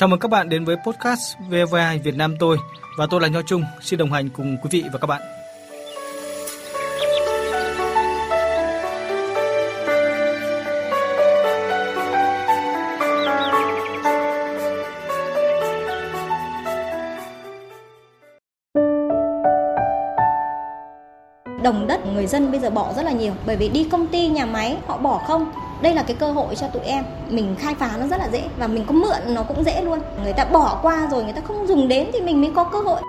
Chào mừng các bạn đến với podcast VV2 Việt Nam tôi và tôi là Nho Trung, xin đồng hành cùng quý vị và các bạn. đồng đất người dân bây giờ bỏ rất là nhiều bởi vì đi công ty nhà máy họ bỏ không đây là cái cơ hội cho tụi em mình khai phá nó rất là dễ và mình có mượn nó cũng dễ luôn người ta bỏ qua rồi người ta không dùng đến thì mình mới có cơ hội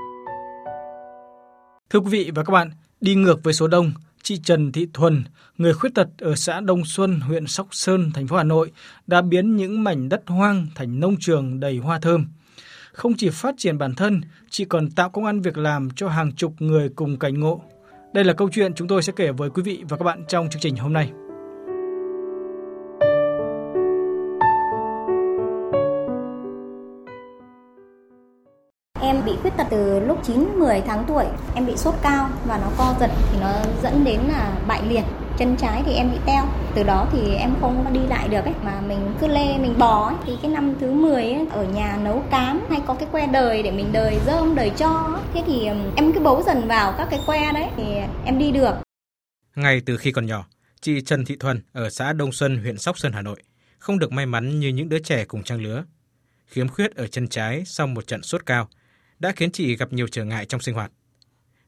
Thưa quý vị và các bạn, đi ngược với số đông, chị Trần Thị Thuần, người khuyết tật ở xã Đông Xuân, huyện Sóc Sơn, thành phố Hà Nội, đã biến những mảnh đất hoang thành nông trường đầy hoa thơm. Không chỉ phát triển bản thân, chị còn tạo công ăn việc làm cho hàng chục người cùng cảnh ngộ. Đây là câu chuyện chúng tôi sẽ kể với quý vị và các bạn trong chương trình hôm nay. Bị khuyết tật từ lúc 9 10 tháng tuổi, em bị sốt cao và nó co giật thì nó dẫn đến là bại liệt. Chân trái thì em bị teo. Từ đó thì em không đi lại được ấy mà mình cứ lê mình bò ấy. Thì cái năm thứ 10 ấy, ở nhà nấu cám hay có cái que đời để mình đời rơm đời cho ấy. Thế thì em cứ bấu dần vào các cái que đấy thì em đi được. Ngay từ khi còn nhỏ, chị Trần Thị Thuần ở xã Đông Xuân, huyện Sóc Sơn, Hà Nội không được may mắn như những đứa trẻ cùng trang lứa. Khiếm khuyết ở chân trái sau một trận sốt cao đã khiến chị gặp nhiều trở ngại trong sinh hoạt.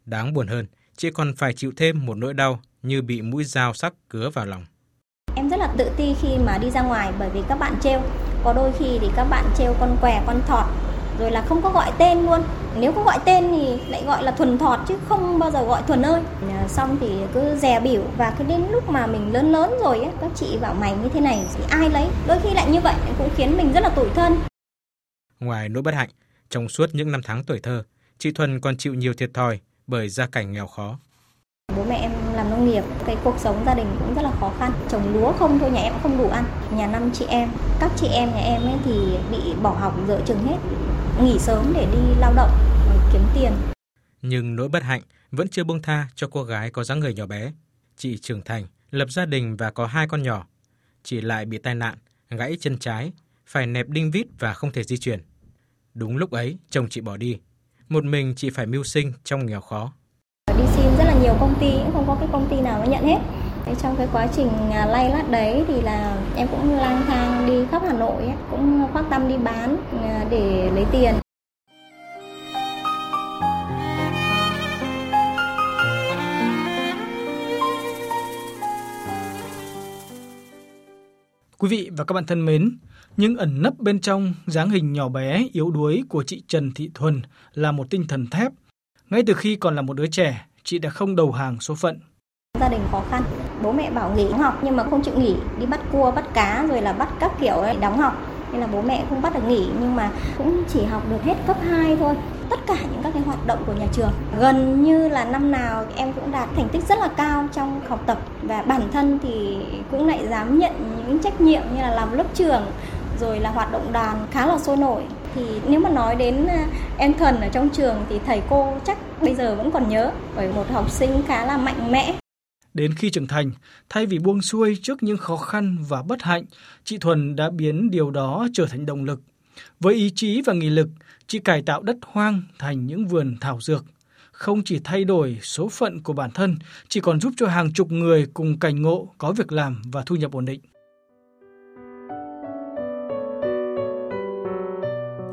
Đáng buồn hơn, chị còn phải chịu thêm một nỗi đau như bị mũi dao sắc cứa vào lòng. Em rất là tự ti khi mà đi ra ngoài bởi vì các bạn trêu. Có đôi khi thì các bạn trêu con què, con thọt rồi là không có gọi tên luôn. Nếu có gọi tên thì lại gọi là thuần thọt chứ không bao giờ gọi thuần ơi. Xong thì cứ dè biểu và cứ đến lúc mà mình lớn lớn rồi ấy, các chị bảo mày như thế này thì ai lấy. Đôi khi lại như vậy cũng khiến mình rất là tủi thân. Ngoài nỗi bất hạnh, trong suốt những năm tháng tuổi thơ, chị Thuần còn chịu nhiều thiệt thòi bởi gia cảnh nghèo khó. Bố mẹ em làm nông nghiệp, cái cuộc sống gia đình cũng rất là khó khăn. Trồng lúa không thôi nhà em không đủ ăn. Nhà năm chị em, các chị em nhà em ấy thì bị bỏ học dở trường hết, nghỉ sớm để đi lao động kiếm tiền. Nhưng nỗi bất hạnh vẫn chưa buông tha cho cô gái có dáng người nhỏ bé. Chị trưởng thành, lập gia đình và có hai con nhỏ. Chị lại bị tai nạn, gãy chân trái, phải nẹp đinh vít và không thể di chuyển. Đúng lúc ấy, chồng chị bỏ đi. Một mình chị phải mưu sinh trong nghèo khó. Đi xin rất là nhiều công ty, cũng không có cái công ty nào nó nhận hết. Trong cái quá trình à, lay lát đấy thì là em cũng lang thang đi khắp Hà Nội, cũng khoác tâm đi bán à, để lấy tiền. Quý vị và các bạn thân mến, nhưng ẩn nấp bên trong dáng hình nhỏ bé yếu đuối của chị Trần Thị Thuần là một tinh thần thép. Ngay từ khi còn là một đứa trẻ, chị đã không đầu hàng số phận. Gia đình khó khăn, bố mẹ bảo nghỉ học nhưng mà không chịu nghỉ, đi bắt cua, bắt cá rồi là bắt các kiểu ấy, đóng học. Nên là bố mẹ không bắt được nghỉ nhưng mà cũng chỉ học được hết cấp 2 thôi. Tất cả những các cái hoạt động của nhà trường. Gần như là năm nào em cũng đạt thành tích rất là cao trong học tập và bản thân thì cũng lại dám nhận những trách nhiệm như là làm lớp trưởng rồi là hoạt động đoàn khá là sôi nổi thì nếu mà nói đến à, em thần ở trong trường thì thầy cô chắc bây giờ vẫn còn nhớ bởi một học sinh khá là mạnh mẽ Đến khi trưởng thành, thay vì buông xuôi trước những khó khăn và bất hạnh, chị Thuần đã biến điều đó trở thành động lực. Với ý chí và nghị lực, chị cải tạo đất hoang thành những vườn thảo dược. Không chỉ thay đổi số phận của bản thân, chị còn giúp cho hàng chục người cùng cảnh ngộ có việc làm và thu nhập ổn định.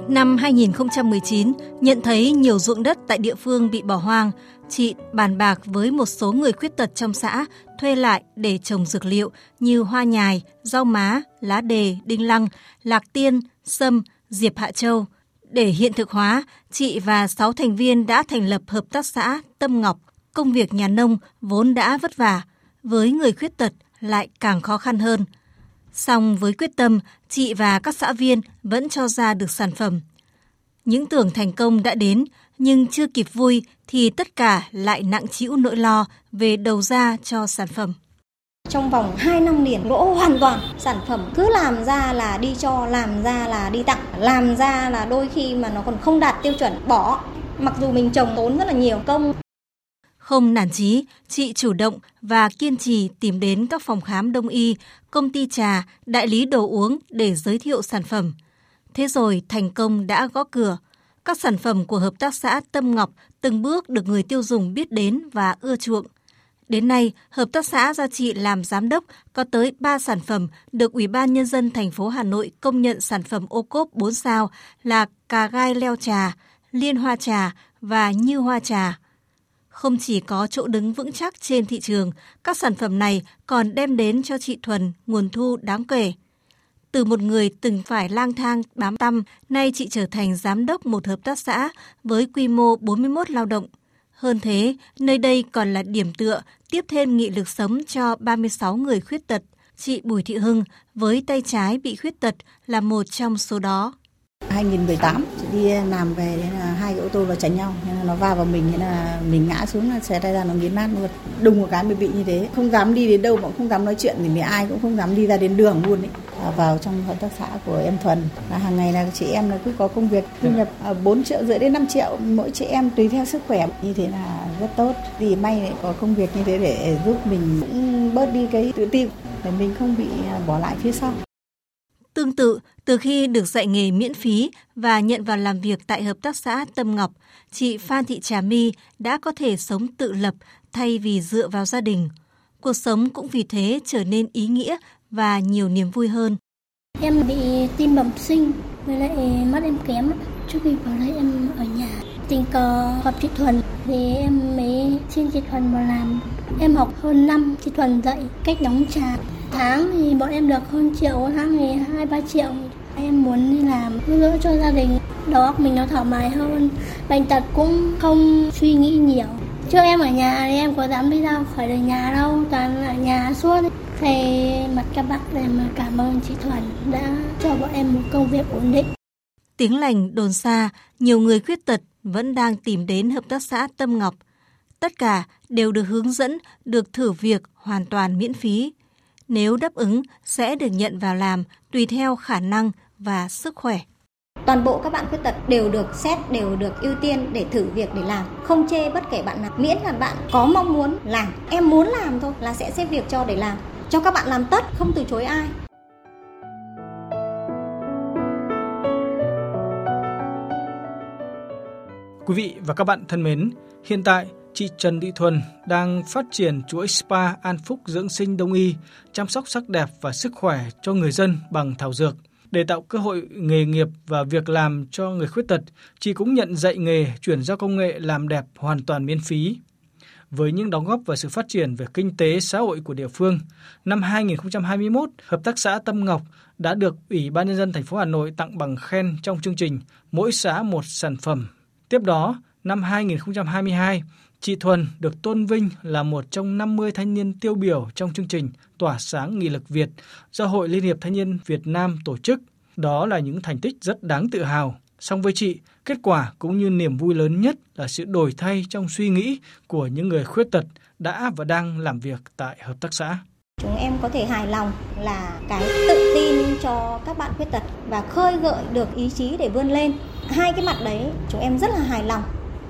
Năm 2019, nhận thấy nhiều ruộng đất tại địa phương bị bỏ hoang, chị bàn bạc với một số người khuyết tật trong xã thuê lại để trồng dược liệu như hoa nhài, rau má, lá đề, đinh lăng, lạc tiên, sâm, diệp hạ châu. Để hiện thực hóa, chị và 6 thành viên đã thành lập hợp tác xã Tâm Ngọc. Công việc nhà nông vốn đã vất vả, với người khuyết tật lại càng khó khăn hơn – Song với quyết tâm, chị và các xã viên vẫn cho ra được sản phẩm. Những tưởng thành công đã đến, nhưng chưa kịp vui thì tất cả lại nặng chịu nỗi lo về đầu ra cho sản phẩm. Trong vòng 2 năm liền lỗ hoàn toàn, sản phẩm cứ làm ra là đi cho, làm ra là đi tặng, làm ra là đôi khi mà nó còn không đạt tiêu chuẩn bỏ. Mặc dù mình trồng tốn rất là nhiều công, không nản chí, chị chủ động và kiên trì tìm đến các phòng khám đông y, công ty trà, đại lý đồ uống để giới thiệu sản phẩm. Thế rồi thành công đã gõ cửa. Các sản phẩm của hợp tác xã Tâm Ngọc từng bước được người tiêu dùng biết đến và ưa chuộng. Đến nay, hợp tác xã gia chị làm giám đốc có tới 3 sản phẩm được Ủy ban nhân dân thành phố Hà Nội công nhận sản phẩm ô cốp 4 sao là cà gai leo trà, liên hoa trà và như hoa trà. Không chỉ có chỗ đứng vững chắc trên thị trường, các sản phẩm này còn đem đến cho chị Thuần nguồn thu đáng kể. Từ một người từng phải lang thang bám tăm, nay chị trở thành giám đốc một hợp tác xã với quy mô 41 lao động. Hơn thế, nơi đây còn là điểm tựa, tiếp thêm nghị lực sống cho 36 người khuyết tật. Chị Bùi Thị Hưng với tay trái bị khuyết tật là một trong số đó. 2018 đi làm về là hai cái ô tô nó tránh nhau nên là nó va vào mình nên là mình ngã xuống là xe tay ra nó nghiến nát luôn. Đùng một cái mình bị như thế không dám đi đến đâu mà không dám nói chuyện thì mình ai cũng không dám đi ra đến đường luôn ấy. À, vào trong hợp tác xã của em Thuần là hàng ngày là chị em là cứ có công việc thu nhập à, 4 triệu rưỡi đến 5 triệu mỗi chị em tùy theo sức khỏe. Như thế là rất tốt vì may lại có công việc như thế để giúp mình cũng bớt đi cái tự ti. Để mình không bị à, bỏ lại phía sau. Tương tự, từ khi được dạy nghề miễn phí và nhận vào làm việc tại Hợp tác xã Tâm Ngọc, chị Phan Thị Trà My đã có thể sống tự lập thay vì dựa vào gia đình. Cuộc sống cũng vì thế trở nên ý nghĩa và nhiều niềm vui hơn. Em bị tim bẩm sinh với lại mắt em kém. Trước khi vào đây em ở nhà tình cờ gặp chị Thuần thì em mới xin chị Thuần vào làm. Em học hơn năm chị Thuần dạy cách đóng trà tháng thì bọn em được hơn triệu tháng thì hai ba triệu. Em muốn đi làm giúp đỡ cho gia đình. Đầu óc mình nó thoải mái hơn. Bệnh tật cũng không suy nghĩ nhiều. Trước em ở nhà thì em có dám đi ra khỏi đời nhà đâu toàn ở nhà suốt. Thì mặt các bạn này, mà cảm ơn chị Thuần đã cho bọn em một công việc ổn định. Tiếng lành đồn xa nhiều người khuyết tật vẫn đang tìm đến hợp tác xã Tâm Ngọc. Tất cả đều được hướng dẫn được thử việc hoàn toàn miễn phí nếu đáp ứng sẽ được nhận vào làm tùy theo khả năng và sức khỏe. Toàn bộ các bạn khuyết tật đều được xét, đều được ưu tiên để thử việc để làm. Không chê bất kể bạn nào, miễn là bạn có mong muốn làm. Em muốn làm thôi là sẽ xếp việc cho để làm. Cho các bạn làm tất, không từ chối ai. Quý vị và các bạn thân mến, hiện tại chị Trần Thị Thuần đang phát triển chuỗi spa An Phúc dưỡng sinh đông y, chăm sóc sắc đẹp và sức khỏe cho người dân bằng thảo dược. Để tạo cơ hội nghề nghiệp và việc làm cho người khuyết tật, chị cũng nhận dạy nghề chuyển giao công nghệ làm đẹp hoàn toàn miễn phí. Với những đóng góp và sự phát triển về kinh tế xã hội của địa phương, năm 2021, Hợp tác xã Tâm Ngọc đã được Ủy ban nhân dân thành phố Hà Nội tặng bằng khen trong chương trình Mỗi xã một sản phẩm. Tiếp đó, năm 2022, Chị Thuần được tôn vinh là một trong 50 thanh niên tiêu biểu trong chương trình Tỏa sáng nghị lực Việt do Hội Liên hiệp Thanh niên Việt Nam tổ chức. Đó là những thành tích rất đáng tự hào. Song với chị, kết quả cũng như niềm vui lớn nhất là sự đổi thay trong suy nghĩ của những người khuyết tật đã và đang làm việc tại hợp tác xã. Chúng em có thể hài lòng là cái tự tin cho các bạn khuyết tật và khơi gợi được ý chí để vươn lên. Hai cái mặt đấy chúng em rất là hài lòng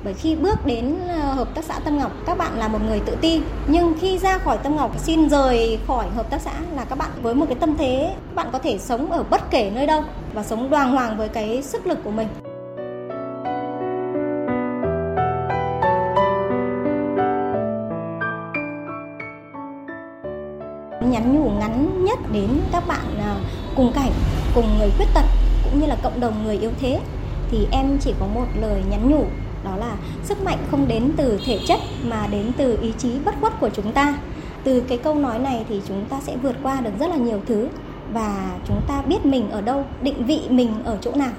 bởi khi bước đến ờ, hợp tác xã Tâm Ngọc, các bạn là một người tự tin. Nhưng khi ra khỏi Tâm Ngọc, xin rời khỏi hợp tác xã là các bạn với một cái tâm thế, các bạn có thể sống ở bất kể nơi đâu và sống đoàn hoàng với cái sức lực của mình. Nhắn nhủ ngắn nhất đến các bạn ờ, cùng cảnh, cùng người khuyết tật, cũng như là cộng đồng người yếu thế. Thì em chỉ có một lời nhắn nhủ đó là sức mạnh không đến từ thể chất mà đến từ ý chí bất khuất của chúng ta từ cái câu nói này thì chúng ta sẽ vượt qua được rất là nhiều thứ và chúng ta biết mình ở đâu định vị mình ở chỗ nào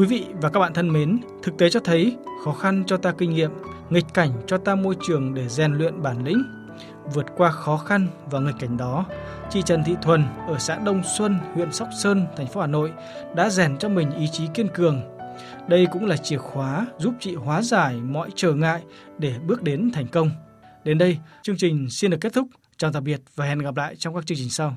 Quý vị và các bạn thân mến, thực tế cho thấy khó khăn cho ta kinh nghiệm, nghịch cảnh cho ta môi trường để rèn luyện bản lĩnh. Vượt qua khó khăn và nghịch cảnh đó, chị Trần Thị Thuần ở xã Đông Xuân, huyện Sóc Sơn, thành phố Hà Nội đã rèn cho mình ý chí kiên cường, đây cũng là chìa khóa giúp chị hóa giải mọi trở ngại để bước đến thành công. Đến đây, chương trình xin được kết thúc. Chào tạm biệt và hẹn gặp lại trong các chương trình sau.